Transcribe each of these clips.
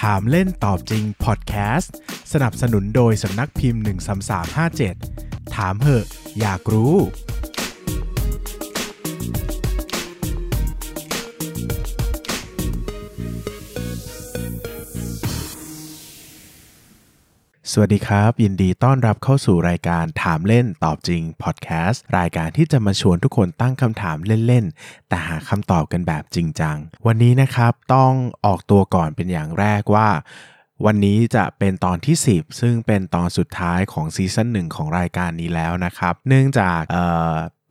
ถามเล่นตอบจริงพอดแคสต์สนับสนุนโดยสำนักพิมพ์ 13357 ถามเหอะ อยากรู้ สวัสดีครับ ยินดีต้อนรับเข้าสู่รายการถามเล่นตอบจริงพอดแคสต์รายการที่จะมาชวนทุกคนตั้งคำถามเล่นๆ แต่หาคำตอบกันแบบจริงจัง วันนี้นะครับต้องออกตัวก่อนเป็นอย่างแรกว่า วันนี้จะเป็นตอนที่ 10 ซึ่งเป็นตอนสุดท้ายของซีซั่นหนึ่งของรายการนี้แล้วนะครับ เนื่องจาก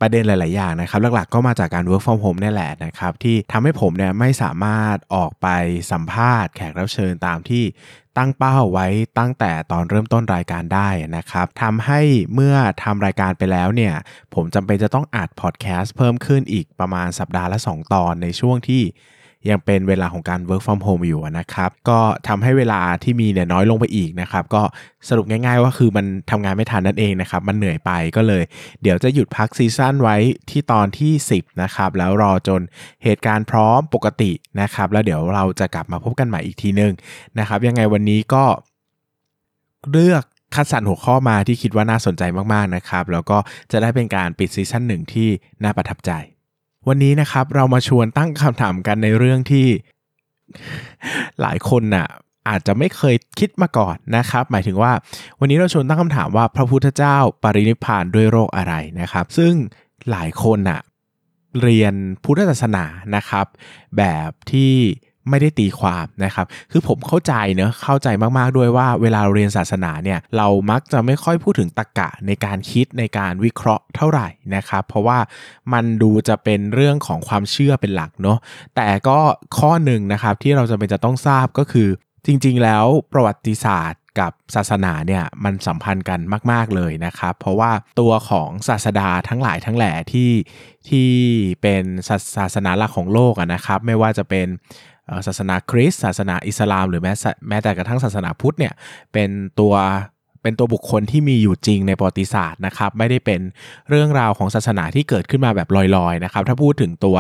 ประเด็นหลาย ๆ อย่างนะครับ หลัก ๆ ก็มาจากการ work from home นี่แหละนะครับ ที่ทำให้ผมเนี่ยไม่สามารถออกไปสัมภาษณ์แขกรับเชิญตามที่ ตั้งเป้าไว้ตั้งแต่ตอนเริ่มต้นรายการได้นะครับทำให้เมื่อทำรายการไปแล้วเนี่ย ผมจำเป็นจะต้องอัดพอดแคสต์เพิ่มขึ้นอีกประมาณสัปดาห์ละ 2 ตอนในช่วงที่ ยังเป็นเวลาของการ work from home อยู่นะครับก็ทำให้เวลาที่มีเนี่ยน้อยลงไปอีกนะครับก็สรุปง่าย ๆ ว่าคือมันทำงานไม่ทันนั่นเองนะครับมันเหนื่อยไปก็เลย เดี๋ยวจะหยุดพักซีซั่นไว้ที่ตอนที่ 10นะครับแล้วรอจนเหตุการณ์พร้อมปกตินะครับแล้วเดี๋ยวเราจะกลับมาพบกันใหม่อีกทีนึงนะครับยังไงวันนี้ก็เลือกคัดสรรหัวข้อมาที่คิดว่าน่าสนใจมากๆนะครับ แล้วก็จะได้เป็นการปิดซีซั่นหนึ่งที่น่าประทับใจ วันนี้นะครับเรามาชวนตั้งคำถามกันในเรื่องที่หลายคนน่ะอาจจะไม่เคยคิดมาก่อนนะครับ หมายถึงว่า วันนี้เราชวนตั้งคำถามว่าพระพุทธเจ้าปรินิพพานด้วยโรคอะไรนะครับ ซึ่งหลายคนน่ะเรียนพุทธศาสนานะครับ แบบที่ ไม่ได้ตีความนะครับ คือผมเข้าใจเนอะเข้าใจมากๆด้วยว่าเวลาเรียนศาสนาเนี่ยเรามักจะไม่ค่อยพูดถึงตรรกะในการคิดในการวิเคราะห์เท่าไหร่นะครับ เพราะว่ามันดูจะเป็นเรื่องของความเชื่อเป็นหลักเนาะแต่ก็ข้อหนึ่งนะครับที่เราจะเป็นจะต้องทราบก็คือ จริงๆ แล้วประวัติศาสตร์กับศาสนาเนี่ยมันสัมพันธ์กันมาก ๆเลยนะครับ เพราะว่าตัวของศาสดาทั้งหลายทั้งแหล่ที่ที่เป็นศาสนาหลักของโลกนะครับ ไม่ว่าจะเป็น ศาสนาคริสต์ศาสนาอิสลาม หรือแม้แม้แต่กระทั่งศาสนาพุทธเนี่ยเป็นตัวเป็นตัวบุคคลที่มีอยู่จริงในประวัติศาสตร์นะครับ ไม่ได้เป็นเรื่องราวของศาสนาที่เกิดขึ้นมาแบบลอยๆนะครับ ถ้าพูดถึงตัว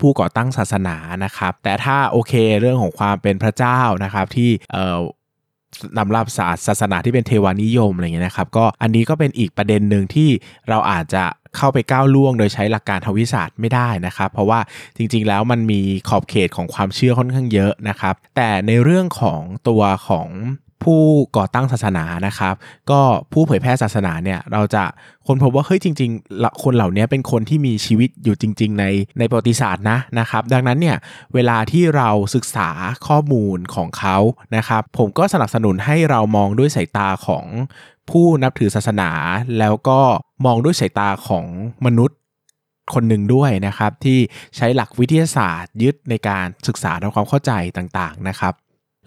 ผู้ก่อตั้งศาสนานะครับ แต่ถ้าโอเคเรื่องของความเป็นพระเจ้านะครับที่ นำรับศาสศาสนาที่เป็นเทวานิยมอะไรเงี้ยนะครับก็อันนี้ก็เป็นอีกประเด็นหนึ่งที่เราอาจจะเข้าไปก้าวล่วงโดยใช้หลักการทวิศาสตร์ไม่ได้นะครับ เพราะว่าจริงๆแล้วมันมีขอบเขตของความเชื่อค่อนข้างเยอะนะครับ แต่ในเรื่องของตัวของ ผู้ก่อตั้งศาสนานะครับ ก็ผู้เผยแพร่ศาสนาเนี่ยเราจะค้นพบว่าเฮ้ยจริงๆ คนเหล่านี้เป็นคนที่มีชีวิตอยู่จริง ๆ ในในประวัติศาสตร์นะนะครับ ดังนั้นเนี่ยเวลาที่เราศึกษาข้อมูลของเขานะครับ ผมก็สนับสนุนให้เรามองด้วยสายตาของผู้นับถือศาสนา แล้วก็มองด้วยสายตาของมนุษย์คนหนึ่งด้วยนะครับ ที่ใช้หลักวิทยาศาสตร์ยึดในการศึกษาทำความเข้าใจต่างๆนะครับ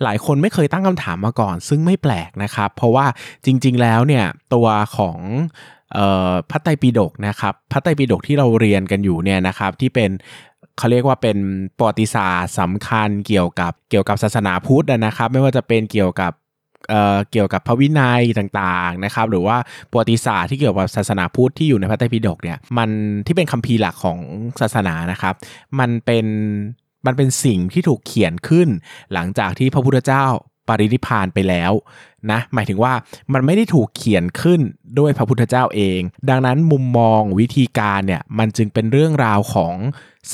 หลายคนไม่เคยตั้งคำถามมาก่อน ซึ่งไม่แปลกนะครับ เพราะว่าจริง ๆ แล้วเนี่ยตัวของออพระไตรปิฎกนะครับพระไตรปิฎกที่เราเรียนกันอยู่เนี่ยนะครับที่เป็นเขาเรียกว่าเป็นประวัติศาสตร์สำคัญเกี่ยวกับเกี่ยวกับศาสนาพุทธนะครับ ไม่ว่าจะเป็นเกี่ยวกับเเกี่ยวกับพระวินัยต่างๆนะครับ หรือว่าประวัติศาสตร์ที่เกี่ยวกับศาสนาพุทธที่อยู่ในพระไตรปิฎกเนี่ยมันที่เป็นคัมภีร์หลักของศาสนานะครับ มันเป็น มันเป็นสิ่งที่ถูกเขียนขึ้น หลังจากที่พระพุทธเจ้าปรินิพานไปแล้วนะหมายถึงว่ามันไม่ได้ถูกเขียนขึ้นด้วยพระพุทธเจ้าเอง ดังนั้นมุมมองวิธีการเนี่ยมันจึงเป็นเรื่องราวของ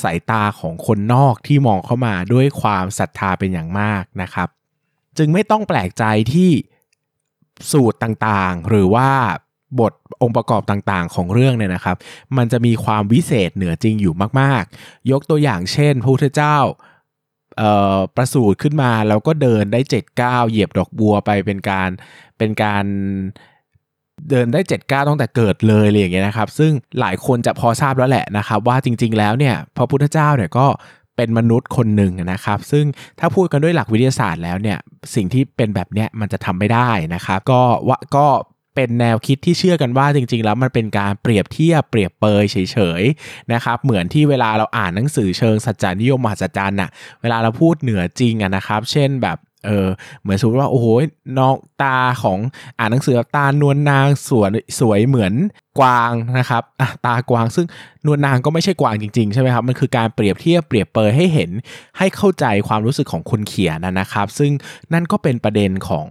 สายตาของคนนอกที่มองเข้ามาด้วยความศรัทธาเป็นอย่างมากนะครับ จึงไม่ต้องแปลกใจที่สูตรต่างๆ หรือว่า บทองค์ประกอบต่างๆ ของเรื่องเนี่ยนะครับ มันจะมีความวิเศษเหนือจริงอยู่มากๆ ยกตัวอย่างเช่น พระพุทธเจ้าประสูติขึ้นมาแล้วก็เดินได้เจ็ดก้าวเหยียบดอกบัวไปเป็นการเป็นการเดินได้เจ็ดก้าวตั้งแต่เกิดเลยอะไรอย่างเงี้ยนะครับ ซึ่งหลายคนจะพอทราบแล้วแหละนะครับ ว่าจริง ๆ แล้วเนี่ยพระพุทธเจ้าเนี่ยก็เป็นมนุษย์คนหนึ่งนะครับ ซึ่งถ้าพูดกันด้วยหลักวิทยาศาสตร์แล้วเนี่ยสิ่งที่เป็นแบบเนี้ยมันจะทำไม่ได้นะครับ ก็ว่าก็ เป็นแนวคิดที่เชื่อกันว่าจริง ๆ แล้วมันเป็นการเปรียบเทียบเปรียบเปยเฉยๆนะครับเหมือนที่เวลาเราอ่านหนังสือเชิงสัจจานิยมมหัศจรรย์น่ะเวลาเราพูดเหนือจริงอะนะครับ เช่นแบบ เออเหมือนสมมติว่าโอ้โหนองตาของอ่านหนังสือตานวลนางสวยสวยเหมือนกวางนะครับอะตากวางซึ่งนวลนางก็ไม่ใช่กวางจริงๆใช่ไหมครับมันคือการเปรียบเทียบเปรียบเปยให้เห็นให้เข้าใจความรู้สึกของคนเขียนนะครับ ซึ่งนั่นก็เป็นประเด็นของ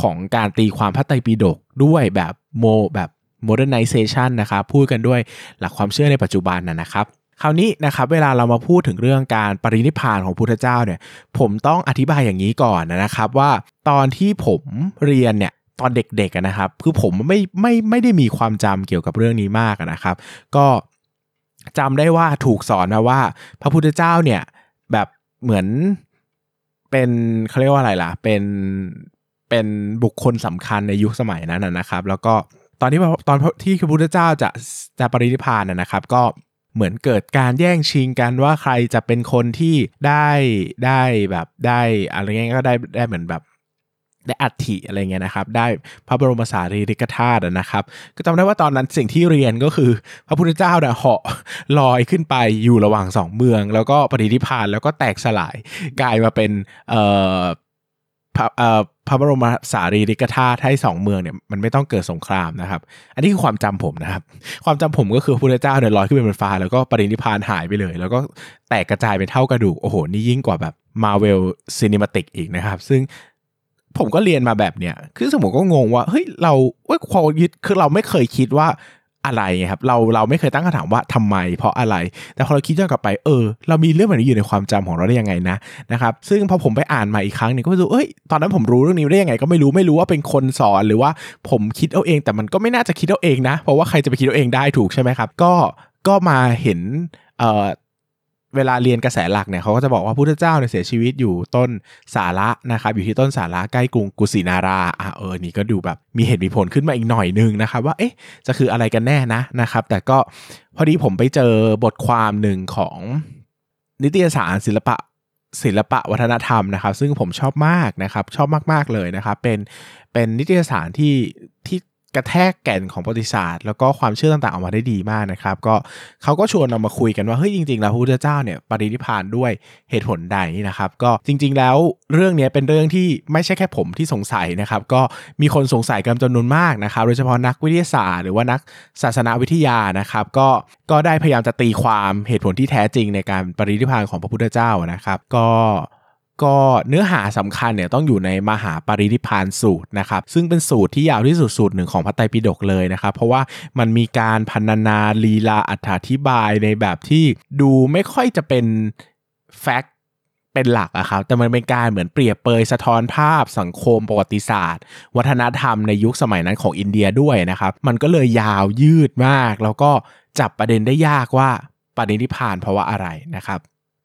ของการตีความพระไตรปิฎกด้วยแบบโมแบบ modernization นะครับพูดกันด้วยหลักความเชื่อในปัจจุบันนะครับ คราวนี้นะครับเวลาเรามาพูดถึงเรื่องการปรินิพานของพุทธเจ้าเนี่ยผมต้องอธิบายอย่างนี้ก่อนนะครับว่าตอนที่ผมเรียนเนี่ยตอนเด็กๆนะครับคือผมไม่ไม่ไม่ได้มีความจำเกี่ยวกับเรื่องนี้มากนะครับ ก็จำได้ว่าถูกสอนมาว่า พระพุทธเจ้าเนี่ยแบบเหมือนเป็นเขาเรียกว่าอะไรล่ะ เป็นเป็นบุคคลสำคัญในยุคสมัยนั้นนะครับ แล้วก็ตอนที่ตอนที่พระพุทธเจ้าจะจะปรินิพานนะครับ ก็ เหมือนเกิดการแย่งชิงกันว่าใครจะเป็นคนที่ได้ได้แบบได้อะไรเงี้ยก็ได้ได้เหมือนแบบได้อัฐิอะไรเงี้ยนะครับ ได้พระบรมสารีริกธาตุนะครับ ก็จำได้ว่าตอนนั้นสิ่งที่เรียนก็คือ พระพุทธเจ้าเนี่ยเหาะลอยขึ้นไปอยู่ระหว่างสองเมือง แล้วก็ปฏิทิพานแล้วก็แตกสลายกลายมาเป็นเอ่อ พระพระบรมสารีริกธาตุให้สองเมืองเนี่ยมันไม่ต้องเกิดสงครามนะครับ อันนี้คือความจำผมนะครับ ความจำผมก็คือพระพุทธเจ้าเนี่ยลอยขึ้นไปบนฟ้า แล้วก็ปรินิพานหายไปเลย แล้วก็แตกกระจายเป็นเท่ากระดูก โอ้โห นี่ยิ่งกว่าแบบมาเวลซีนิมาติกอีกนะครับ ซึ่งผมก็เรียนมาแบบเนี้ยคือสมมติก็งงว่าเฮ้ยเราว่าความยึดคือเราไม่เคยคิดว่า อะไรครับเราเราไม่เคยตั้งคำถามว่าทำไม เพราะอะไร แต่พอเราคิดย้อนกลับไปเออ เรามีเรื่องแบบนี้อยู่ในความจำของเราได้ยังไงนะนะครับซึ่งพอผมไปอ่านมาอีกครั้งเนี่ยก็รู้เอ้ยตอนนั้นผมรู้เรื่องนี้ได้ยังไง ก็ไม่รู้ไม่รู้ว่าเป็นคนสอนหรือว่าผมคิดเอาเอง แต่มันก็ไม่น่าจะคิดเอาเองนะ เพราะว่าใครจะไปคิดเอาเองได้ถูกใช่ไหมครับ ก็ก็มาเห็น เวลาเรียนกระแสหลักเนี่ยเขาก็จะบอกว่าพุทธเจ้าเนี่ยเสียชีวิตอยู่ต้นสาระนะครับอยู่ที่ต้นสาระใกล้กรุงกุสินาราอะเออนี่ก็ดูแบบมีเหตุมีผลขึ้นมาอีกหน่อยนึงนะครับว่าเอ๊ะจะคืออะไรกันแน่นะนะครับ แต่ก็พอดีผมไปเจอบทความหนึ่งของนิตยสารศิลปะศิลปะวัฒนธรรมนะครับ ซึ่งผมชอบมากนะครับ ชอบมาก ๆ เลยนะครับ เป็นเป็นนิตยสารที่ที่ กระแทกแก่นของประวัติศาสตร์ แล้วก็ความเชื่อต่างๆออกมาได้ดีมากนะครับ ก็เขาก็ชวนเรามาคุยกันว่าเฮ้ยจริงๆแล้วพระพุทธเจ้าเนี่ยปรินิพานด้วยเหตุผลใดนะครับ ก็จริง ๆ แล้วเรื่องนี้เป็นเรื่องที่ไม่ใช่แค่ผมที่สงสัยนะครับ ก็มีคนสงสัยกันจำนวนมากนะครับ โดยเฉพาะนักวิทยาศาสตร์หรือว่านักศาสนาวิทยานะครับ ก็ก็ได้พยายามจะตีความเหตุผลที่แท้จริงในการปรินิพานของพระพุทธเจ้านะครับ ก็ ก็เนื้อหาสำคัญเนี่ยต้องอยู่ในมหาปรินิพานสูตรนะครับซึ่งเป็นสูตรที่ยาวที่สุดสูตรหนึ่งของพระไตรปิฎกเลยนะครับ เพราะว่ามันมีการพันนาลีลาอธิบายในแบบที่ดูไม่ค่อยจะเป็นแฟกต์เป็นหลักอะครับ แต่มันเป็นการเหมือนเปรียบเปยสะท้อนภาพสังคมประวัติศาสตร์ วัฒนธรรมในยุคสมัยนั้นของอินเดียด้วยนะครับ มันก็เลยยาวยืดมาก แล้วก็จับประเด็นได้ยากว่าปรินิพานเพราะว่าอะไรนะครับ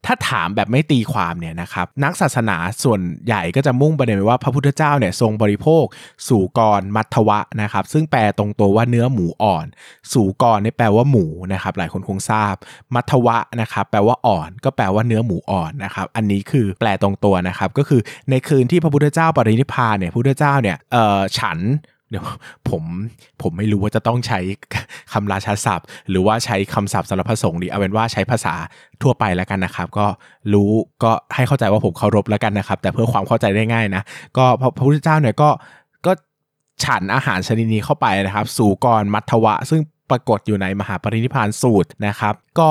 ถ้าถามแบบไม่ตีความเนี่ยนะครับนักศาสนาส่วนใหญ่ก็จะมุ่งประเด็นว่าพระพุทธเจ้าเนี่ยทรงบริโภค สู่กรมัทวะนะครับ ซึ่งแปลตรงตัวว่าเนื้อหมูอ่อน สู่กรนี่แปลว่าหมูนะครับ หลายคนคงทราบ มัทวะนะครับ แปลว่าอ่อน ก็แปลว่าเนื้อหมูอ่อนนะครับ อันนี้คือแปลตรงตัวนะครับ ก็คือในคืนที่พระพุทธเจ้าปรินิพพานเนี่ยพระพุทธเจ้าเนี่ยเอ่อฉัน เดี๋ยวผมผมไม่รู้ว่าจะต้องใช้คำราชาศัพท์ หรือว่าใช้คำศัพท์สำหรับพระสงฆ์ดีเอาเป็นว่าใช้ภาษาทั่วไปแล้วกันนะครับ ก็รู้ก็ให้เข้าใจว่าผมเคารพแล้วกันนะครับ แต่เพื่อความเข้าใจได้ง่ายนะ ก็พระพุทธเจ้าเนี่ยก็ก็ฉันอาหารชนิดนี้เข้าไปนะครับ สู่กรมัทวะ ซึ่งปรากฏอยู่ในมหาปรินิพานสูตรนะครับ ก็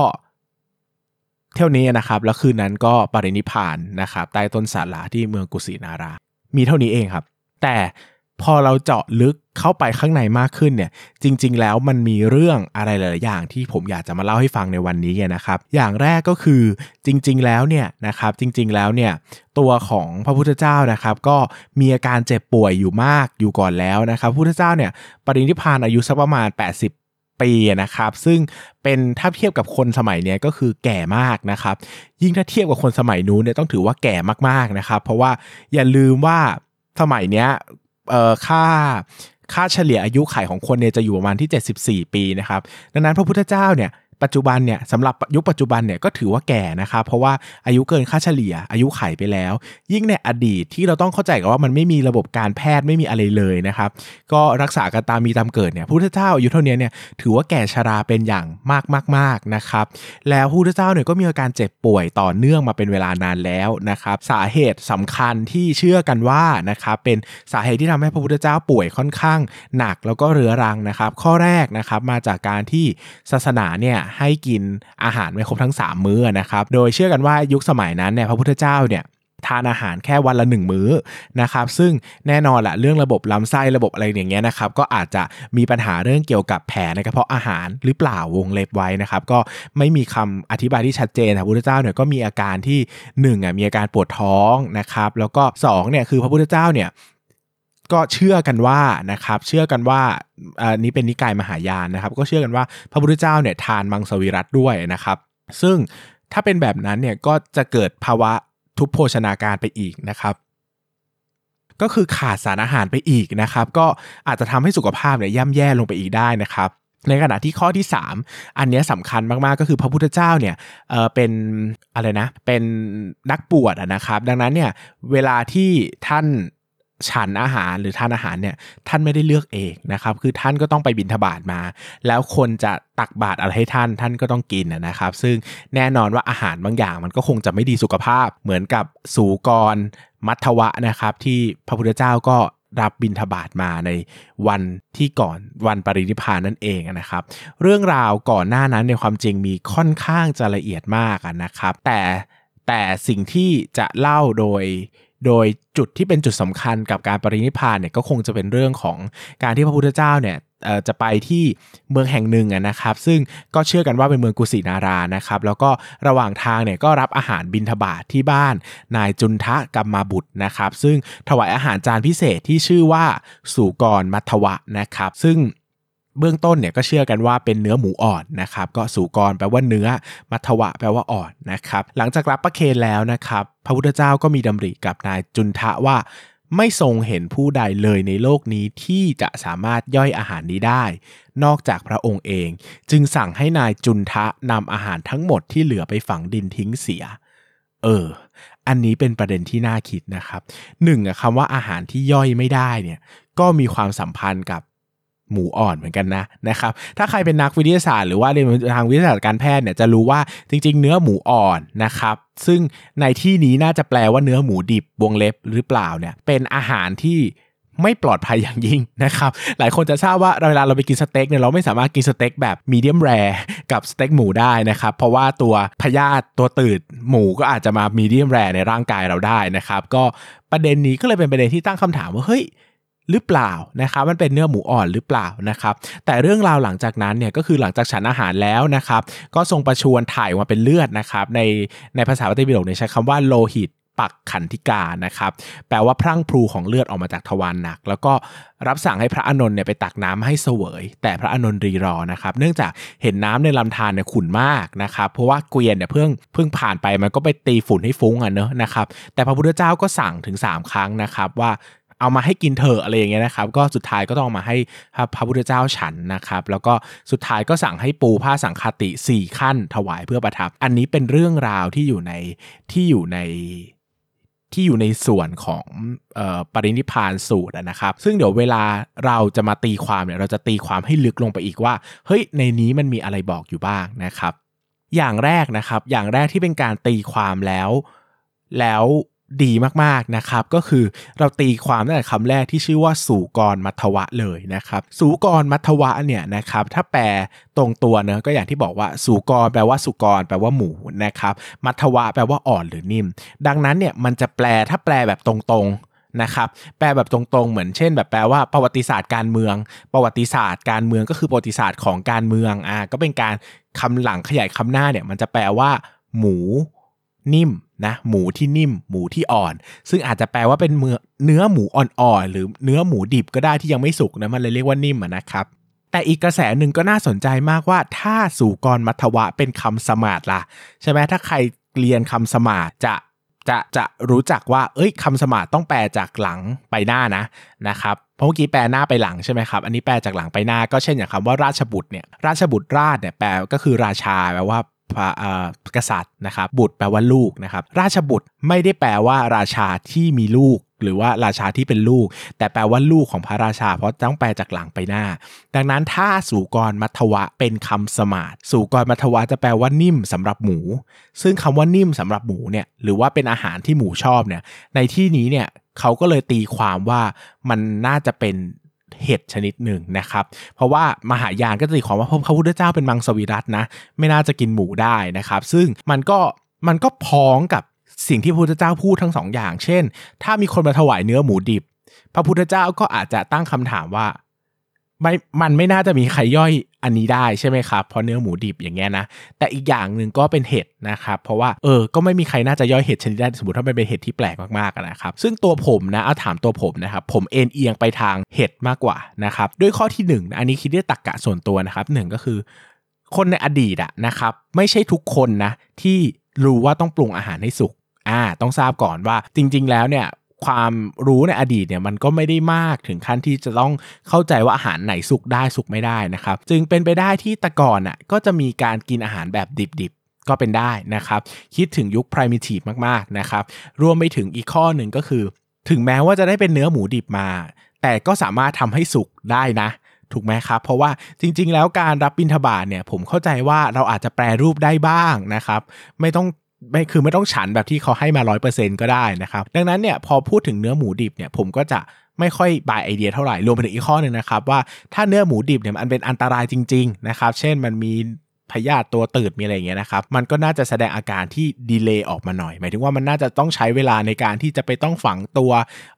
เท่านี้นะครับ แล้วคืนนั้นก็ปรินิพานนะครับใต้ต้นสาลาที่เมืองกุสินารา มีเท่านี้เองครับ แต่ พอเราเจาะลึกเข้าไปข้างในมากขึ้นเนี่ย จริง ๆ แล้วมันมีเรื่องอะไรหลาย ๆ อย่างที่ผมอยากจะมาเล่าให้ฟังในวันนี้นะครับ อย่างแรกก็คือจริง ๆ แล้วเนี่ยนะครับ จริง ๆ แล้วเนี่ยตัวของพระพุทธเจ้านะครับ ก็มีอาการเจ็บป่วยอยู่มากอยู่ก่อนแล้วนะครับพระพุทธเจ้าเนี่ยปรินิพานอายุสักประมาณ 80ปีนะครับซึ่งเป็นถ้าเทียบกับคนสมัยนี้ก็คือแก่มากนะครับ ยิ่งถ้าเทียบกับคนสมัยนู้นเนี่ยต้องถือว่าแก่มากๆนะครับ เพราะว่าอย่าลืมว่าสมัยเนี้ย ค่าค่าเฉลี่ยอายุไขของคนเนี่ยจะอยู่ประมาณที่ 74 ปีนะครับ ดังนั้นพระพุทธเจ้าเนี่ย ปัจจุบันเนี่ยสำหรับยุคปัจจุบันเนี่ยก็ถือว่าแก่นะครับเพราะว่าอายุเกินค่าเฉลี่ย อายุไขไปแล้ว ยิ่งในอดีตที่เราต้องเข้าใจกันว่ามันไม่มีระบบการแพทย์ไม่มีอะไรเลยนะครับก็รักษากันตามมีตามเกิดเนี่ยพุทธเจ้าอายุเท่านี้เนี่ยถือว่าแก่ชราเป็นอย่างมากมากๆนะครับแล้วพุทธเจ้าเนี่ยก็มีอาการเจ็บป่วยต่อเนื่องมาเป็นเวลานานแล้วนะครับสาเหตุสำคัญที่เชื่อกันว่านะครับเป็นสาเหตุที่ทำให้พระพุทธเจ้าป่วยค่อนข้างหนักแล้วก็เรื้อรังนะครับ ข้อแรกนะครับมาจากการที่ศาสนาเนี่ยให้กินอาหารไม่ครบทั้ง 3 มื้อนะครับ โดยเชื่อกันว่ายุคสมัยนั้นเนี่ยพระพุทธเจ้าเนี่ยทานอาหารแค่วันละ1มื้อนะครับ ซึ่งแน่นอนแหละเรื่องระบบลำไส้ระบบอะไรอย่างเงี้ยนะครับ ก็อาจจะมีปัญหาเรื่องเกี่ยวกับแผลในกระเพาะอาหารหรือเปล่าวงเล็บไว้นะครับ ก็ไม่มีคำอธิบายที่ชัดเจนพระพุทธเจ้าเนี่ยก็มีอาการที่1อะมีอาการปวดท้องนะครับ แล้วก็2เนี่ยคือพระพุทธเจ้าเนี่ย ก็เชื่อกันว่านะครับเชื่อกันว่าอันนี้เป็นนิกายมหายานนะครับ ก็เชื่อกันว่าพระพุทธเจ้าเนี่ยทานมังสวิรัตด้วยนะครับ ซึ่งถ้าเป็นแบบนั้นเนี่ยก็จะเกิดภาวะทุพโภชนาการไปอีกนะครับ ก็คือขาดสารอาหารไปอีกนะครับ ก็อาจจะทำให้สุขภาพเนี่ยย่ำแย่ลงไปอีกได้นะครับในขณะที่ข้อที่ 3 อันนี้สำคัญมากๆก็คือพระพุทธเจ้าเนี่ยเออเป็นอะไรนะเป็นนักบวชนะครับ ดังนั้นเนี่ยเวลาที่ท่าน ฉันอาหารหรือทานอาหารเนี่ยท่านไม่ได้เลือกเองนะครับ คือท่านก็ต้องไปบิณฑบาตมา แล้วคนจะตักบาตรอะไรให้ท่านท่านก็ต้องกินนะครับ ซึ่งแน่นอนว่าอาหารบางอย่างมันก็คงจะไม่ดีสุขภาพ เหมือนกับสูกร มัทวะนะครับ ที่พระพุทธเจ้าก็รับบิณฑบาตมาในวันที่ก่อนวันปรินิพานนั่นเองนะครับ เรื่องราวก่อนหน้านั้นในความจริงมีค่อนข้างจะละเอียดมากนะครับ แต่แต่สิ่งที่จะเล่าโดย โดยจุดที่เป็นจุดสำคัญกับการปรินิพานเนี่ยก็คงจะเป็นเรื่องของการที่พระพุทธเจ้าเนี่ยจะไปที่เมืองแห่งหนึ่งนะครับ ซึ่งก็เชื่อกันว่าเป็นเมืองกุสินารานะครับ แล้วก็ระหว่างทางเนี่ยก็รับอาหารบิณฑบาตทที่บ้าน นายจุนทะกัมมาบุตรนะครับ ซึ่งถวายอาหารจานพิเศษที่ชื่อว่าสุกรมัทวะนะครับ ซึ่ง เบื้องต้นเนี่ยก็เชื่อกันว่าเป็นเนื้อหมูอ่อนนะครับก็สูกรแปลว่าเนื้อ มัทวะแปลว่าอ่อนนะครับหลังจากรับประเคนแล้วนะครับพระพุทธเจ้าก็มีดำริกับนายจุนทะว่าไม่ทรงเห็นผู้ใดเลยในโลกนี้ที่จะสามารถย่อยอาหารนี้ได้ นอกจากพระองค์เอง จึงสั่งให้นายจุนทะนำอาหารทั้งหมดที่เหลือไปฝังดินทิ้งเสีย เออ อันนี้เป็นประเด็นที่น่าคิดนะครับหนึ่งคำว่าอาหารที่ย่อยไม่ได้เนี่ยก็มีความสัมพันธ์กับ หมูอ่อนเหมือนกันนะนะครับ ถ้าใครเป็นนักวิทยาศาสตร์หรือว่าเรียนทางวิทยาศาสตร์การแพทย์เนี่ยจะรู้ว่าจริง ๆ เนื้อหมูอ่อนนะครับ ซึ่งในที่นี้น่าจะแปลว่าเนื้อหมูดิบวงเล็บหรือเปล่าเนี่ย เป็นอาหารที่ไม่ปลอดภัยอย่างยิ่งนะครับ หลายคนจะทราบว่าเวลาเราไปกินสเต็กเนี่ยเราไม่สามารถกินสเต็กแบบ medium rare กับสเต็กหมูได้นะครับ เพราะว่าตัวพยาธิตัวตืดหมูก็อาจจะมา medium rare ในร่างกายเราได้นะครับ ก็ประเด็นนี้ก็เลยเป็นประเด็นที่ตั้งคำถามว่าเฮ้ย หรือเปล่านะครับมันเป็นเนื้อหมูอ่อนหรือเปล่านะครับ แต่เรื่องราวหลังจากนั้นเนี่ยก็คือหลังจากฉันอาหารแล้วนะครับ ก็ทรงประชวรถ่ายมาเป็นเลือดนะครับ ในในภาษาพระไตรปิฎกเนี่ยใช้คำว่าโลหิตปักขันธิกานะครับ แปลว่าพรั่งพรูของเลือดออกมาจากทวารหนัก แล้วก็รับสั่งให้พระอานนท์เนี่ยไปตักน้ำให้เสวย แต่พระอานนท์รีรอนะครับ เนื่องจากเห็นน้ำในลำธารเนี่ยขุ่นมากนะครับ เพราะว่าเกวียนเนี่ยเพิ่งเพิ่งผ่านไปมันก็ไปตีฝุ่นให้ฟุ้งอะเนอะนะครับ แต่พระพุทธเจ้าก็สั่งถึง 3 ครั้งนะครับว่า เอามาให้กินเถอะอะไรอย่างเงี้ยนะครับ ก็สุดท้ายก็ต้องมาให้พระพุทธเจ้าฉันนะครับ แล้วก็สุดท้ายก็สั่งให้ปูผ้าสังคติ 4 ขั้นถวายเพื่อประทับ อันนี้เป็นเรื่องราวที่อยู่ในที่อยู่ในที่อยู่ในส่วนของออปรินิพานสูตรนะครับ ซึ่งเดี๋ยวเวลาเราจะมาตีความเนี่ยเราจะตีความให้ลึกลงไปอีกว่า เฮ้ยในนี้มันมีอะไรบอกอยู่บ้างนะครับ อย่างแรกนะครับ อย่างแรกที่เป็นการตีความแล้ว แล้ว ดีมากๆนะครับ ก็คือเราตีความตั้งแต่คำแรกที่ชื่อว่าสูกรมัทวะเลยนะครับ สูกรมัทวะเนี่ยนะครับ ถ้าแปลตรงตัวเนะก็อย่างที่บอกว่าสูกรแปลว่าสุกร แปลว่าหมูนะครับ มัทวะแปลว่าอ่อนหรือนิ่ม ดังนั้นเนี่ยมันจะแปลถ้าแปลแบบตรงๆนะครับแปลแบบตรงๆ เหมือนเช่น แบบแปลว่าประวัติศาสตร์การเมือง ประวัติศาสตร์การเมืองก็คือประวัติศาสตร์ของการเมืองอ่าก็เป็นการคำหลังขยายคำหน้าเนี่ยมันจะแปลว่า หมู นิ่ม นะหมูที่นิ่มหมูที่อ่อน ซึ่งอาจจะแปลว่าเป็นเนื้อหมูอ่อนๆหรือเนื้อหมูดิบก็ได้ที่ยังไม่สุกนะมันเลยเรียกว่านิ่มนะครับแต่อีกกระแสหนึ่งก็น่าสนใจมากว่าถ้าสู่กรมัทวะเป็นคำสมาดล่ะใช่ไหมถ้าใครเรียนคำสมาดจะจะจะรู้จักว่า เอ้ยคำสมาธิต้องแปลจากหลังไปหน้านะนะครับเพราะเมื่อกี้แปลหน้าไปหลังใช่ไหมครับอันนี้แปลจากหลังไปหน้าก็เช่นอย่างคำว่าราชบุตรเนี่ยราชบุตรราชเนี่ยแปลก็คือราชาแปลว่า กษัตริย์นะครับบุตรแปลว่าลูกนะครับราชบุตรไม่ได้แปลว่าราชาที่มีลูก หรือว่าราชาที่เป็นลูก แต่แปลว่าลูกของพระราชา เพราะต้องแปลจากหลังไปหน้า ดังนั้นถ้าสูกรมัทวะเป็นคำสมาร์ทสูกรมัทวะจะแปลว่านิ่มสำหรับหมู ซึ่งคำว่านิ่มสำหรับหมูเนี่ยหรือว่าเป็นอาหารที่หมูชอบเนี่ยในที่นี้เนี่ยเขาก็เลยตีความว่ามันน่าจะเป็น เห็ดชนิดหนึ่งนะครับ เพราะว่ามหายานก็จะตีความว่าพระพุทธเจ้าเป็นมังสวิรัตนะ ไม่น่าจะกินหมูได้นะครับ ซึ่งมันก็มันก็พ้องกับสิ่งที่พระพุทธเจ้าพูดทั้งสองอย่าง เช่น ถ้ามีคนมาถวายเนื้อหมูดิบ พระพุทธเจ้าก็อาจจะตั้งคำถามว่า ไม่มันไม่น่าจะมีใครย่อยอันนี้ได้ใช่ไหมครับเพราะเนื้อหมูดิบอย่างเงี้ยนะ แต่อีกอย่างหนึ่งก็เป็นเห็ดนะครับเพราะว่าเออก็ไม่มีใครน่าจะย่อยเห็ดชนิดได้สมมติถ้ามันเป็นเห็ดที่แปลกมากๆนะครับซึ่งตัวผมนะเอาถามตัวผมนะครับผมเอ็นเอียงไปทางเห็ดมากกว่านะครับด้วยข้อที่1นอันนี้คิดด้วยตรกกะส่วนตัวนะครับหนึ่งก็คือ คนในอดีตอะนะครับไม่ใช่ทุกคนนะที่รู้ว่าต้องปรุงอาหารให้สุกอ่าต้องทราบก่อนว่าจริง ๆ แล้วเนี่ย ความรู้ในอดีตเนี่ยมันก็ไม่ได้มากถึงขั้นที่จะต้องเข้าใจว่าอาหารไหนสุกได้สุกไม่ได้นะครับ จึงเป็นไปได้ที่ตะก่อนอะก็จะมีการกินอาหารแบบดิบๆก็เป็นได้นะครับ คิดถึงยุค primitive มากๆนะครับ รวมไปถึงอีกข้อหนึ่งก็คือ ถึงแม้ว่าจะได้เป็นเนื้อหมูดิบมา แต่ก็สามารถทำให้สุกได้นะ ถูกไหมครับ เพราะว่าจริง ๆ แล้วการรับบิณฑบาตเนี่ย ผมเข้าใจว่าเราอาจจะแปรรูปได้บ้างนะครับ ไม่ต้อง ไม่คือไม่ต้องฉันแบบที่เขาให้มา 100%ก็ได้นะครับ ดังนั้นเนี่ยพอพูดถึงเนื้อหมูดิบเนี่ยผมก็จะไม่ค่อยบายไอเดียเท่าไหร่ รวมไปถึงอีกข้อหนึ่งนะครับ ว่าถ้าเนื้อหมูดิบเนี่ยมันเป็นอันตรายจริง ๆ นะครับ เช่นมันมีพยาธิตัวตืดมีอะไรอย่างเงี้ยนะครับ มันก็น่าจะแสดงอาการที่ดีเลย์ออกมาหน่อย หมายถึงว่ามันน่าจะต้องใช้เวลาในการที่จะไปต้องฝังตัว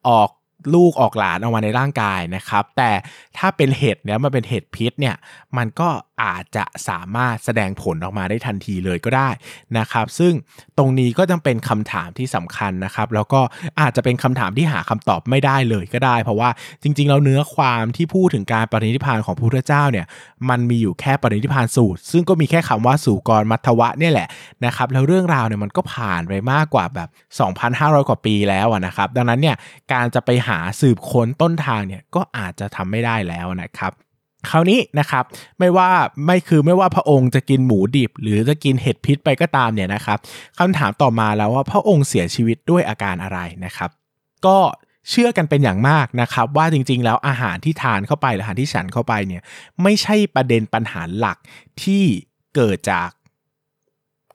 ออกลูกออกหลานออกมาในร่างกายนะครับ แต่ถ้าเป็นเห็ดเนี่ยมันเป็นเห็ดพิษเนี่ยมันก็ อาจจะสามารถแสดงผลออกมาได้ทันทีเลยก็ได้นะครับ ซึ่งตรงนี้ก็จะเป็นคำถามที่สำคัญนะครับ แล้วก็อาจจะเป็นคำถามที่หาคำตอบไม่ได้เลยก็ได้ เพราะว่าจริง ๆ แล้วเนื้อความที่พูดถึงการปรินิพานของพระพุทธเจ้าเนี่ยมันมีอยู่แค่ปรินิพานสูตร ซึ่งก็มีแค่คำว่าสู่กรมัทวะเนี่ยแหละนะครับแล้วเรื่องราวเนี่ยมันก็ผ่านไปมากกว่าแบบ 2,500 กว่าปีแล้วนะครับ ดังนั้นเนี่ยการจะไปหาสืบค้นต้นทางเนี่ยก็อาจจะทำไม่ได้แล้วนะครับ คราวนี้นะครับไม่ว่าไม่คือไม่ว่าพระองค์จะกินหมูดิบ หรือจะกินเห็ดพิษไปก็ตามเนี่ยนะครับคำถามต่อมาแล้วว่าพระองค์เสียชีวิตด้วยอาการอะไรนะครับ ก็เชื่อกันเป็นอย่างมากนะครับ ว่าจริงๆ แล้วอาหารที่ทานเข้าไปหรืออาหารที่ฉันเข้าไปเนี่ยไม่ใช่ประเด็นปัญหาหลักที่เกิดจาก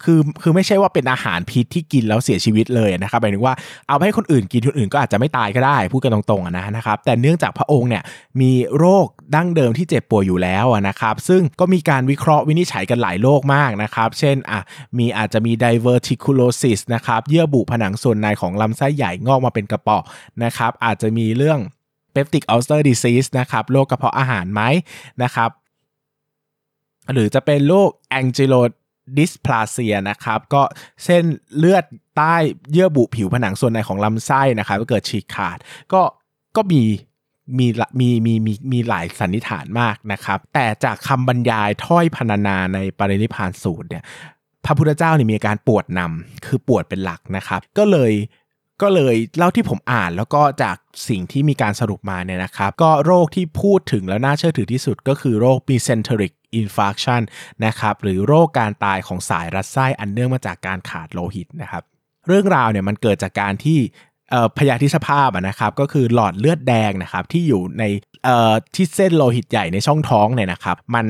คือคือไม่ใช่ว่าเป็นอาหารพิษที่กินแล้วเสียชีวิตเลยนะครับหมายถึงว่าเอาให้คนอื่นกินคนอื่นก็อาจจะไม่ตายก็ได้พูดกันตรงๆนะนะครับ แต่เนื่องจากพระองค์เนี่ยมีโรคดั้งเดิมที่เจ็บป่วยอยู่แล้วนะครับ ซึ่งก็มีการวิเคราะห์วินิจฉัยกันหลายโรคมากนะครับ เช่นอะมีอาจจะมี diverticulosis นะครับเยื่อบุผนังส่วนในของลำไส้ใหญ่งอกมาเป็นกระป๋อนะครับ อาจจะมีเรื่อง peptic ulcer disease นะครับโรคกระเพาะอาหารไหมนะครับ หรือจะเป็นโรค angylo ดิสพลาเซียนะครับก็เส้นเลือดใต้เยื่อบุผิวผนังส่วนในของลำไส้นะครับเกิดฉีกขาดก็ก็มีมีมีมีมีมีหลายสันนิษฐานมากนะครับ แต่จากคำบรรยายถ้อยพรรณนาในปรินิพานสูตรเนี่ยพระพุทธเจ้านี่มีอาการปวดนำคือปวดเป็นหลักนะครับ ก็เลย ก็เลยเล่าที่ผมอ่านแล้วก็จากสิ่งที่มีการสรุปมาเนี่ยนะครับ ก็โรคที่พูดถึงแล้วน่าเชื่อถือที่สุดก็คือโรค mesenteric infarction นะครับหรือโรคการตายของสายรัดไส้อันเนื่องมาจากการขาดโลหิตนะครับ เรื่องราวเนี่ยมันเกิดจากการที่พยาธิสภาพนะครับก็คือหลอดเลือดแดงนะครับที่อยู่ในที่เส้นโลหิตใหญ่ในช่องท้องเนี่ยนะครับ มัน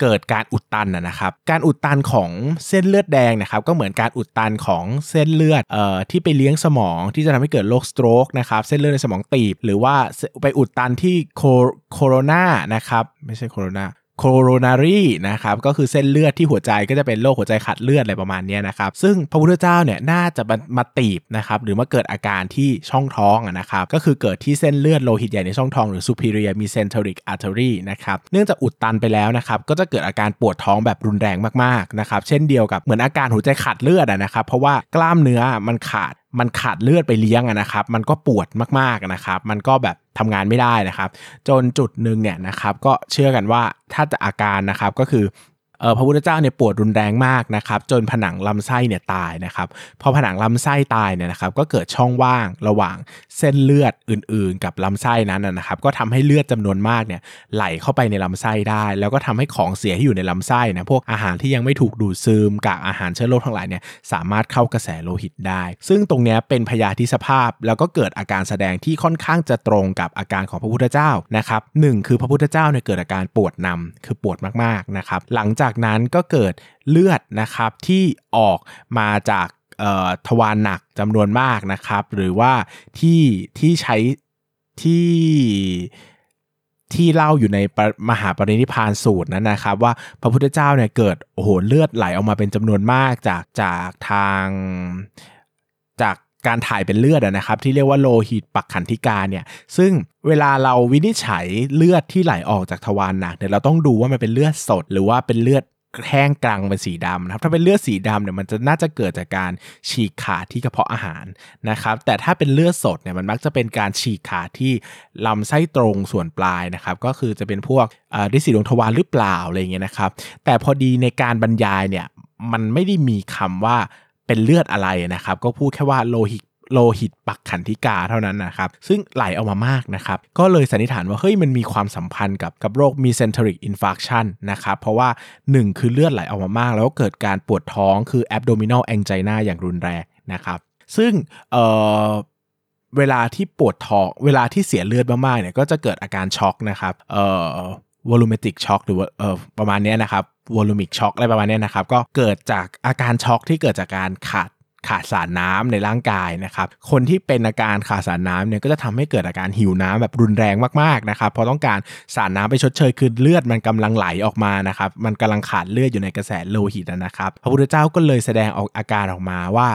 เกิดการอุดตันนะครับ การอุดตันของเส้นเลือดแดงนะครับ ก็เหมือนการอุดตันของเส้นเลือดเอ่อที่ไปเลี้ยงสมองที่จะทำให้เกิดโรค stroke นะครับ เส้นเลือดในสมองตีบ หรือว่าไปอุดตันที่โคโรนานะครับ ไม่ใช่ corona coronary นะครับก็คือเส้นเลือดที่หัวใจก็จะเป็นโรคหัวใจขาดเลือดอะไรประมาณนี้นะครับซึ่งพระพุทธเจ้าเนี่ยน่าจะมาตีบนะครับหรือมาเกิดอาการที่ช่องท้องนะครับก็คือเกิดที่เส้นเลือดโลหิตใหญ่ในช่องท้องหรือ superior mesenteric artery นะครับเนื่องจากอุดตันไปแล้วนะครับก็จะเกิดอาการปวดท้องแบบรุนแรงมากๆนะครับเช่นเดียวกับเหมือนอาการหัวใจขาดเลือดนะครับเพราะว่ากล้ามเนื้อมันขาดมันขาดเลือดไปเลี้ยงนะครับ มันก็ปวดมากๆนะครับ มันก็แบบ ทำงานไม่ได้นะครับ จนจุดหนึ่งเนี่ยนะครับก็เชื่อกันว่าถ้าจะอาการนะครับก็คือ พระพุทธเจ้าเนี่ยปวดรุนแรงมากนะครับจนผนังลำไส้เนี่ยตายนะครับพอผนังลำไส้ตายเนี่ยนะครับก็เกิดช่องว่างระหว่างเส้นเลือดอื่น ๆ กับลำไส้นั้นนะครับก็ทำให้เลือดจำนวนมากเนี่ยไหลเข้าไปในลำไส้ได้ แล้วก็ทำให้ของเสียที่อยู่ในลำไส้นะพวกอาหารที่ยังไม่ถูกดูดซึมกากอาหารเชื้อโรคทั้งหลายเนี่ยสามารถเข้ากระแสโลหิตได้ ซึ่งตรงนี้เป็นพยาธิสภาพ แล้วก็เกิดอาการแสดงที่ค่อนข้างจะตรงกับอาการของพระพุทธเจ้านะครับหนึ่งคือพระพุทธเจ้าเนี่ยเกิดอาการปวดนำคือปวดมากๆนะครับหลังจากากนั้นก็เกิดเลือดนะครับที่ออกมาจากทวารหนักจำนวนมากนะครับ หรือว่าที่ที่ใช้ที่ที่เล่าอยู่ในมหาปรินิพานสูตรนั้นนะครับ ว่าพระพุทธเจ้าเนี่ยเกิดโอ้โหเลือดไหลออกมาเป็นจำนวนมากจากจากทางจาก การถ่ายเป็นเลือดนะครับที่เรียกว่าโลหิตปักขันธิกาเนี่ยซึ่งเวลาเราวินิจฉัยเลือดที่ไหลออกจากทวารหนักเนี่ยเราต้องดูว่ามันเป็นเลือดสด หรือว่าเป็นเลือดแห้งกลางเป็นสีดำนะครับถ้าเป็นเลือดสีดำเนี่ยมันจะน่าจะเกิดจากการฉีกขาดที่กระเพาะอาหารนะครับแต่ถ้าเป็นเลือดสดเนี่ยมันมักจะเป็นการฉีกขาดที่ลำไส้ตรงส่วนปลายนะครับก็คือจะเป็นพวกดิสีดวงทวารหรือเปล่าอะไรเงี้ยนะครับแต่พอดีในการบรรยายเนี่ยมันไม่ได้มีคำว่า เป็นเลือดอะไรนะครับ ก็พูดแค่ว่าโลหิตโลหิตปักขันธิกาเท่านั้นนะครับ ซึ่งไหลออกมามากนะครับ ก็เลยสันนิษฐานว่าเฮ้ยมันมีความสัมพันธ์กับกับโรค mesenteric infarction นะครับ เพราะว่า 1 คือเลือดไหลออกมามาก แล้วก็เกิดการปวดท้องคือ abdominal angina อย่างรุนแรงนะครับ ซึ่งเเวลาที่ปวดท้อง เวลาที่เสียเลือดมากๆเนี่ยก็จะเกิดอาการช็อกนะครับเอ่อ volumetric shock หรือว่าเอ่อประมาณนี้นะครับ volemic shock อะไรประมาณนี้นะครับ ก็เกิดจากอาการช็อกที่เกิดจากการขาดขาดสารน้ำในร่างกายนะครับ คนที่เป็นอาการขาดสารน้ำเนี่ยก็จะทำให้เกิดอาการหิวน้ำแบบรุนแรงมากๆนะครับเพราะต้องการสารน้ำไปชดเชยคือเลือดมันกำลังไหลออกมานะครับมันกำลังขาดเลือดอยู่ในกระแสโลหิตนะครับ พระพุทธเจ้าก็เลยแสดงออกอาการออกมาว่า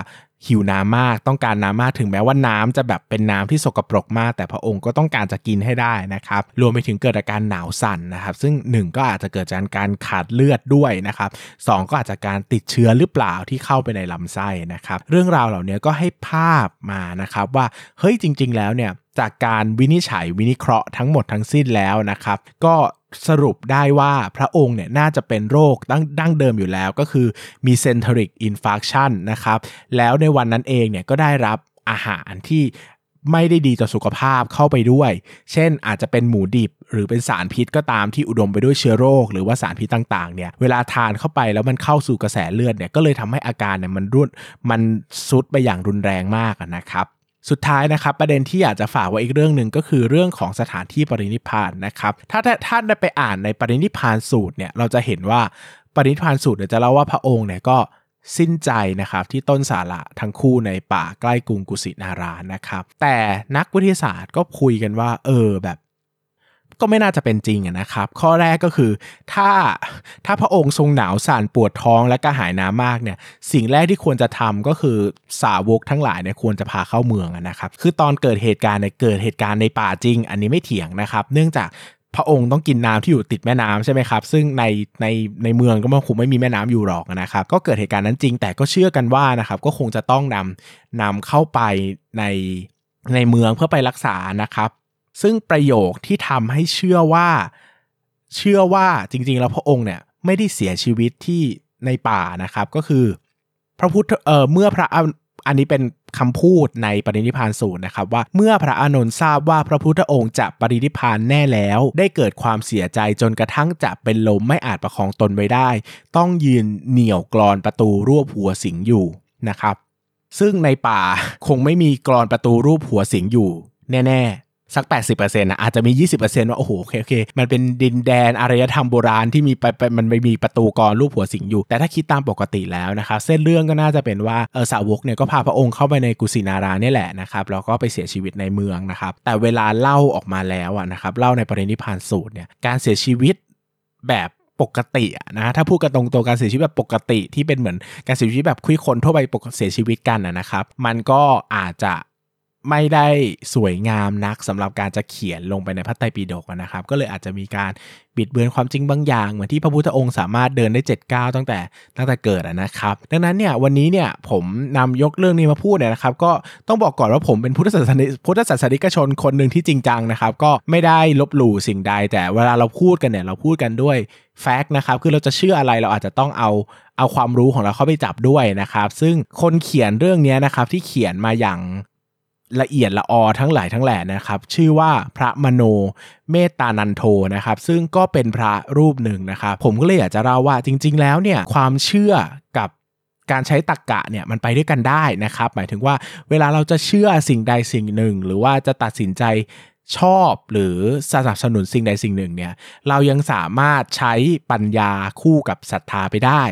หิวน้ำมากต้องการน้ำมากถึงแม้ว่าน้ำจะแบบเป็นน้ำที่สกปรกมาก แต่พระองค์ก็ต้องการจะกินให้ได้นะครับ รวมไปถึงเกิดอาการหนาวสั่นนะครับ ซึ่ง 1 ก็อาจจะเกิดจากการขาดเลือดด้วยนะครับสก็อาจจะการติดเชื้อหรือเปล่าที่เข้าไปในลำไส้นะครับ เรื่องราวเหล่านี้ก็ให้ภาพมานะครับว่าเฮ้ยจริง ๆ แล้วเนี่ยจากการวินิจฉัยวินิเคราะห์ทั้งหมดทั้งสิ้นแล้วนะครับ ก็ สรุปได้ว่าพระองค์เนี่ยน่าจะเป็นโรคดั้งดั้งเดิมอยู่แล้วก็คือมี centric infarction นะครับ แล้วในวันนั้นเองเนี่ยก็ได้รับอาหารที่ไม่ได้ดีต่อสุขภาพเข้าไปด้วย เช่นอาจจะเป็นหมูดิบ หรือเป็นสารพิษก็ตามที่อุดมไปด้วยเชื้อโรค หรือว่าสารพิษต่างๆ เนี่ย เวลาทานเข้าไปแล้วมันเข้าสู่กระแสเลือดเนี่ย ก็เลยทำให้อาการเนี่ยมันรุนมันซุดไปอย่างรุนแรงมากนะครับ สุดท้ายนะครับประเด็นที่อยากจะฝากไว้อีกเรื่องหนึ่งก็คือเรื่องของสถานที่ปรินิพานนะครับถ้าท่านได้ไปอ่านในปรินิพานสูตรเนี่ยเราจะเห็นว่าปรินิพานสูตรเนี่ยจะเล่าว่าพระองค์เนี่ยก็สิ้นใจนะครับที่ต้นสาระทั้งคู่ในป่าใกล้กรุงกุสินารานะครับแต่นักวิทยาศาสตร์ก็คุยกันว่าเออแบบ ก็ไม่น่าจะเป็นจริงนะครับ ข้อแรกก็คือถ้าถ้าพระองค์ทรงหนาวสั่นปวดท้องและกระหายน้ำมากเนี่ยสิ่งแรกที่ควรจะทำก็คือสาวกทั้งหลายเนี่ยควรจะพาเข้าเมืองนะครับ คือตอนเกิดเหตุการณ์เนี่ยเกิดเหตุการณ์ในป่าจริง อันนี้ไม่เถียงนะครับ เนื่องจากพระองค์ต้องกินน้ำที่อยู่ติดแม่น้ำใช่ไหมครับ ซึ่งในในในเมืองก็มันคงไม่มีแม่น้ำอยู่หรอกนะครับ ก็เกิดเหตุการณ์นั้นจริง แต่ก็เชื่อกันว่านะครับ ก็คงจะต้องนำนำเข้าไปในในเมืองเพื่อไปรักษานะครับ ซึ่งประโยคที่ทำให้เชื่อว่า เชื่อว่าจริง ๆ แล้วพระองค์เนี่ยไม่ได้เสียชีวิตที่ในป่านะครับ ก็คือ พระพุทธเออเมื่อพระอันนี้เป็นคำพูดในปรินิพานสูตรนะครับว่าเมื่อพระอานนท์ทราบว่าพระพุทธองค์จะปรินิพานแน่แล้ว ได้เกิดความเสียใจจนกระทั่งจะเป็นลมไม่อาจประคองตนไว้ได้ ต้องยืนเหนี่ยวกรอนประตูรวบหัวสิงอยู่นะครับ ซึ่งในป่าคงไม่มีกรอนประตูรูปหัวสิงอยู่ แน่ สัก 80%นะอาจจะมี 20%ว่า โอ้โหโอเคโอเค มันเป็นดินแดนอารยธรรมโบราณที่มีไปมันไม่มีประตูกรรูปหัวสิงอยู่ แต่ถ้าคิดตามปกติแล้วนะครับ เส้นเรื่องก็น่าจะเป็นว่าเออสาวกเนี่ยก็พาพระองค์เข้าไปในกุสินาราเนี่ยแหละนะครับแล้วก็ไปเสียชีวิตในเมืองนะครับ แต่เวลาเล่าออกมาแล้วอะนะครับเล่าในปรินิพานสูตรเนี่ยการเสียชีวิตแบบปกตินะถ้าพูดกันตรงๆการเสียชีวิตแบบปกติที่เป็นเหมือนการเสียชีวิตแบบคุยคนทั่วไปปกเสียชีวิตกันนะครับ มันก็อาจจะ ไม่ได้สวยงามนักสำหรับการจะเขียนลงไปในพระไตรปิฎกนะครับ ก็เลยอาจจะมีการบิดเบือนความจริงบางอย่าง เหมือนที่พระพุทธองค์สามารถเดินได้7ก้าวตั้งแต่ตั้งแต่เกิดนะครับ ดังนั้นเนี่ยวันนี้เนี่ยผมนำยกเรื่องนี้มาพูดเนี่ยนะครับ ก็ต้องบอกก่อนว่าผมเป็นพุทธศาสนิพุทธศาสนิกชนคนหนึ่งที่จริงจังนะครับ ก็ไม่ได้ลบหลู่สิ่งใด แต่เวลาเราพูดกันเนี่ยเราพูดกันด้วยแฟกต์นะครับ คือเราจะเชื่ออะไรเราอาจจะต้องเอาเอาความรู้ของเราเข้าไปจับด้วยนะครับ ซึ่งคนเขียนเรื่องนี้นะครับที่เขียนมาอย่าง ละเอียดละออทั้งหลายทั้งแหล่นะครับ ชื่อว่าพระมโนเมตตานันโทนะครับ ซึ่งก็เป็นพระรูปหนึ่งนะครับ ผมก็เลยอยากจะเล่าว่าจริง ๆ แล้วเนี่ยความเชื่อกับการใช้ตรกกะเนี่ยมันไปด้วยกันได้นะครับ หมายถึงว่าเวลาเราจะเชื่อสิ่งใดสิ่งหนึ่ง หรือว่าจะตัดสินใจ ชอบหรือสนับสนุนสิ่งใดสิ่งหนึ่งเนี่ยเรายังสามารถใช้ปัญญาคู่กับศรัทธาไปได้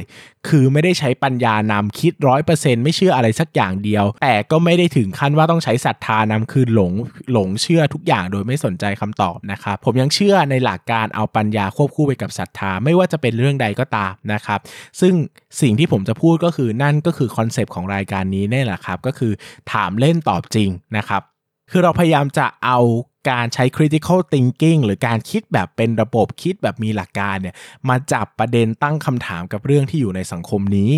คือไม่ได้ใช้ปัญญานำคิดร้อยเปอร์เซ็นต์ไม่เชื่ออะไรสักอย่างเดียว แต่ก็ไม่ได้ถึงขั้นว่าต้องใช้ศรัทธานำคือหลงหลงเชื่อทุกอย่างโดยไม่สนใจคำตอบนะครับผมยังเชื่อในหลักการเอาปัญญาควบคู่ไปกับศรัทธาไม่ว่าจะเป็นเรื่องใดก็ตามนะครับ ซึ่งสิ่งที่ผมจะพูดก็คือนั่นก็คือ concept ของรายการนี้นี่แหละครับก็คือถามเล่นตอบจริงนะครับคือเราพยายามจะเอา การใช้ critical thinking หรือการคิดแบบเป็นระบบคิดแบบมีหลักการเนี่ยมาจับประเด็นตั้งคำถามกับเรื่องที่อยู่ในสังคมนี้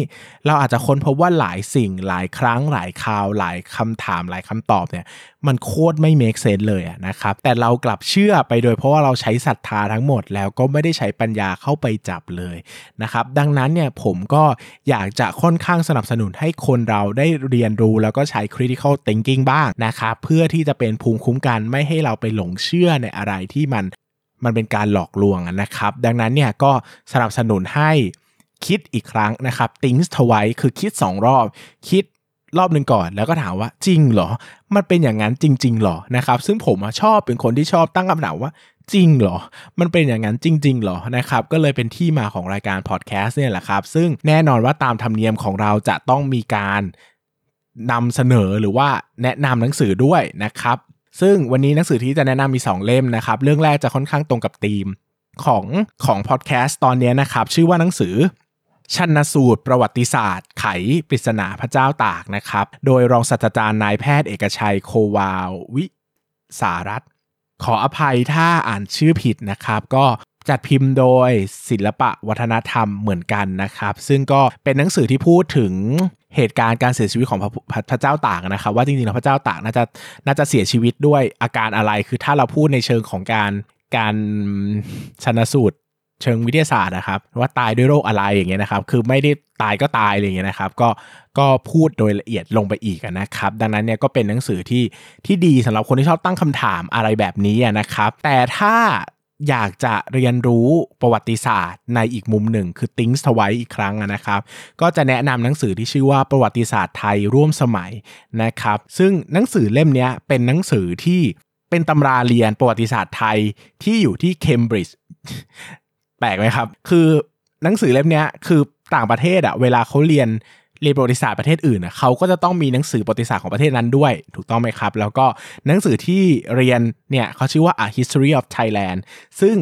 เราอาจจะค้นพบว่าหลายสิ่งหลายครั้ง หลายคราว หลายคำถาม หลายคำตอบเนี่ยมันโคตรไม่ make sense เลยนะครับ แต่เรากลับเชื่อไปโดยเพราะว่าเราใช้ศรัทธาทั้งหมดแล้วก็ไม่ได้ใช้ปัญญาเข้าไปจับเลยนะครับดังนั้นเนี่ยผมก็อยากจะค่อนข้างสนับสนุนให้คนเราได้เรียนรู้แล้วก็ใช้ critical thinking บ้างนะครับเพื่อที่จะเป็นภูมิคุ้มกันไม่ให้เราราไปหลงเชื่อในอะไรที่มันมันเป็นการหลอกลวงนะครับ ดังนั้นเนี่ยก็สนับสนุนให้คิดอีกครั้งนะครับ think twice คือคิด 2 รอบ คิดรอบหนึ่งก่อน แล้วก็ถามว่าจริงเหรอ มันเป็นอย่างนั้นจริง ๆ หรอนะครับ ซึ่งผมชอบเป็นคนที่ชอบตั้งคำถามว่าจริงเหรอ มันเป็นอย่างนั้นจริงๆหรอนะครับ ก็เลยเป็นที่มาของรายการพอดแคสต์เนี่ยแหละครับ ซึ่งแน่นอนว่าตามธรรมเนียมของเราจะต้องมีการนำเสนอหรือว่าแนะนำหนังสือด้วยนะครับ ซึ่งวันนี้หนังสือที่จะแนะนำมี 2 เล่มนะครับ เรื่องแรกจะค่อนข้างตรงกับธีมของของพอดแคสต์ตอนนี้นะครับ ชื่อว่าหนังสือชันสูตรประวัติศาสตร์ ไขปริศนาพระเจ้าตากนะครับ โดยรองศาสตราจารย์นายแพทย์เอกชัยโควาววิสารัตขออภัยถ้าอ่านชื่อผิดนะครับ ก็ จัดพิมพ์โดยศิลปะวัฒนธรรมเหมือนกันนะครับ ซึ่งก็เป็นหนังสือที่พูดถึงเหตุการณ์การเสียชีวิตของพระพระเจ้าตากนะครับ ว่าจริงๆแล้วพระเจ้าตากน่าจะน่าจะเสียชีวิตด้วยอาการอะไร คือถ้าเราพูดในเชิงของการการชนสูตรเชิงวิทยาศาสตร์นะครับ ว่าตายด้วยโรคอะไรอย่างเงี้ยนะครับ คือไม่ได้ตายก็ตายอะไรอย่างเงี้ยนะครับ ก็ก็พูดโดยละเอียดลงไปอีกนะครับ ดังนั้นเนี่ยก็เป็นหนังสือที่ที่ดีสำหรับคนที่ชอบตั้งคำถามอะไรแบบนี้นะครับ แต่ถ้า อยากจะเรียนรู้ประวัติศาสตร์ในอีกมุมหนึ่ง คือติ้งสไวอีกครั้งนะครับ ก็จะแนะนำหนังสือที่ชื่อว่าประวัติศาสตร์ไทยร่วมสมัยนะครับ ซึ่งหนังสือเล่มนี้เป็นหนังสือที่เป็นตำราเรียนประวัติศาสตร์ไทยที่อยู่ที่เคมบริดจ์แปลกไหมครับ คือหนังสือเล่มนี้คือต่างประเทศอะเวลาเขาเรียน เรียนประวัติศาสตร์ประเทศอื่นอะเขาก็จะต้องมีหนังสือประวัติศาสตร์ของประเทศนั้นด้วย ถูกต้องไหมครับ แล้วก็หนังสือที่เรียนเนี่ยเขาชื่อว่า A History of Thailand ซึ่ง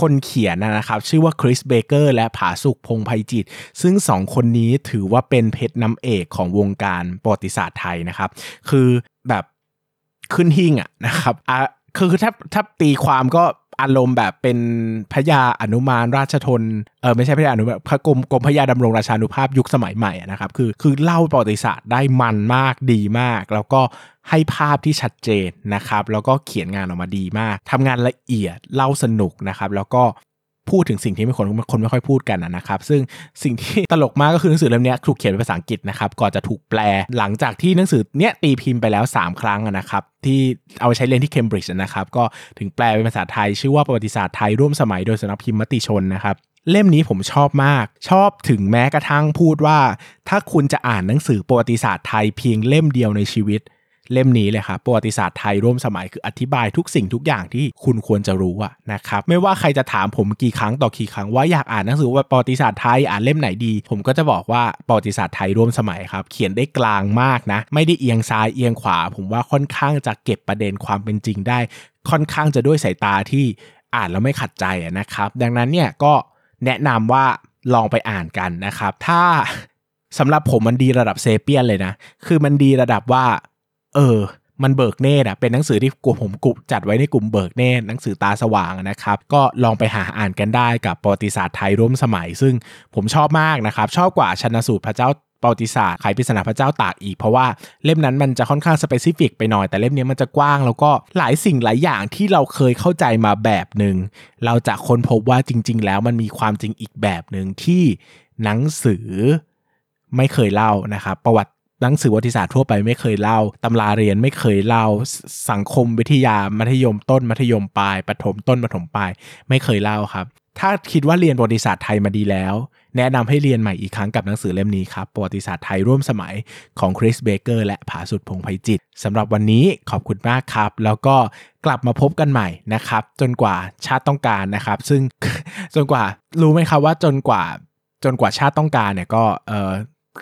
คนเขียนนะครับ ชื่อว่าคริสเบเกอร์และผาสุกพงษ์ไพจิตร ซึ่งสองคนนี้ถือว่าเป็นเพชรน้ำเอกของวงการประวัติศาสตร์ไทยนะครับ คือแบบขึ้นหิ้งอะนะครับอะคือถ้าถ้าตีความก็ อารมณ์แบบเป็นพระยาอนุมานราชธนเออไม่ใช่พระยาอนุมานพระกรมกรมพระยาดำรงราชานุภาพยุคสมัยใหม่นะครับคือคือเล่าประวัติศาสตร์ได้มันมากดีมาก แล้วก็ให้ภาพที่ชัดเจนนะครับ แล้วก็เขียนงานออกมาดีมากทำงานละเอียดเล่าสนุกนะครับ แล้วก็ พูดถึงสิ่งที่ไม่คนคนไม่ค่อยพูดกันนะครับ ซึ่งสิ่งที่ตลกมากก็คือหนังสือเล่มนี้ถูกเขียนเป็นภาษาอังกฤษนะครับก่อนจะถูกแปลหลังจากที่หนังสือเนี้ยตีพิมพ์ไปแล้ว 3 ครั้งนะครับที่เอาใช้เรียนที่เคมบริดจ์นะครับก็ถึงแปลเป็นภาษาไทย ชื่อว่าประวัติศาสตร์ไทยร่วมสมัยโดยสำนักพิมพ์มติชนนะครับเล่มนี้ผมชอบมาก ชอบถึงแม้กระทั่งพูดว่า ถ้าคุณจะอ่านหนังสือประวัติศาสตร์ไทยเพียงเล่มเดียวในชีวิต เล่มนี้เลยครับประวัติศาสตร์ไทยร่วมสมัยคืออธิบายทุกสิ่งทุกอย่างที่คุณควรจะรู้อะนะครับไม่ว่าใครจะถามผมกี่ครั้งต่อกี่ครั้งว่าอยากอ่านหนังสือว่าประวัติศาสตร์ไทยอ่านเล่มไหนดี ผมก็จะบอกว่าประวัติศาสตร์ไทยร่วมสมัยครับ เขียนได้กลางมากนะ ไม่ได้เอียงซ้ายเอียงขวา ผมว่าค่อนข้างจะเก็บประเด็นความเป็นจริงได้ ค่อนข้างจะด้วยสายตาที่อ่านแล้วไม่ขัดใจนะครับ ดังนั้นเนี่ยก็แนะนำว่าลองไปอ่านกันนะครับ ถ้าสำหรับผมมันดีระดับ Sapiens เลยนะ คือมันดีระดับว่า เออ มันเบิกเนตรอะเป็นหนังสือที่กลุ่มผมกลุ่มจัดไว้ในกลุ่มเบิกเนตรหนังสือตาสว่างนะครับ ก็ลองไปหาอ่านกันได้กับประวัติศาสตร์ไทยร่วมสมัย ซึ่งผมชอบมากนะครับ ชอบกว่าชันสูตรพระเจ้าประวัติศาสตร์ไขปริศนาพระเจ้าตากอีก เพราะว่าเล่มนั้นมันจะค่อนข้างสเปซิฟิกไปหน่อยแต่เล่มนี้มันจะกว้างแล้วก็หลายสิ่งหลายอย่างที่เราเคยเข้าใจมาแบบหนึ่งเราจะค้นพบว่าจริง ๆ แล้วมันมีความจริงอีกแบบหนึ่งที่หนังสือไม่เคยเล่านะครับประวัติ หนังสือประวัติศาสตร์ทั่วไปไม่เคยเล่า ตำราเรียนไม่เคยเล่า สังคมวิทยามัธยมต้นมัธยมปลายประถมต้นประถมปลายไม่เคยเล่าครับ ถ้าคิดว่าเรียนประวัติศาสตร์ไทยมาดีแล้ว แนะนำให้เรียนใหม่อีกครั้งกับหนังสือเล่มนี้ครับประวัติศาสตร์ไทยร่วมสมัยของคริสเบเกอร์และผาสุดพงไพจิตสำหรับวันนี้ขอบคุณมากครับ แล้วก็กลับมาพบกันใหม่นะครับ จนกว่าชาติต้องการนะครับ ซึ่งจนกว่ารู้ไหมครับว่าจนกว่าจนกว่าชาติต้องการเนี่ยก็เออ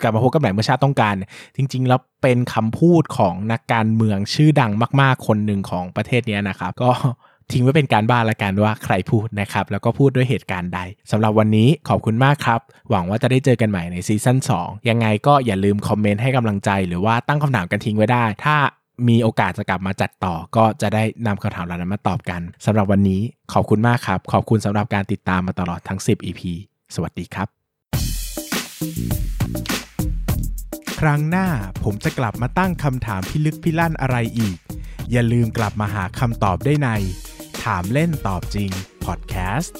กลับมาพบกันใหม่เมื่อชาติต้องการ จริง ๆ แล้วเป็นคำพูดของนักการเมืองชื่อดังมาก ๆ คนหนึ่งของประเทศนี้นะครับ ก็ทิ้งไว้เป็นการบ้านละกันว่าใครพูดนะครับ แล้วก็พูดด้วยเหตุการณ์ใดสำหรับวันนี้ขอบคุณมากครับ หวังว่าจะได้เจอกันใหม่ในซีซั่น2 ยังไงก็อย่าลืมคอมเมนต์ให้กำลังใจ หรือว่าตั้งคำถามกันทิ้งไว้ได้ ถ้ามีโอกาสจะกลับมาจัดต่อ ก็จะได้นำคำถามเหล่านั้นมาตอบกันสำหรับวันนี้ขอบคุณมากครับ ขอบคุณสำหรับการติดตามมาตลอดทั้ง 10 EP สวัสดีครับ ครั้งหน้าผมจะกลับมาตั้งคำถามพิลึกพิลั่นอะไรอีก อย่าลืมกลับมาหาคำตอบได้ใน ถามเล่นตอบจริงพอดแคสต์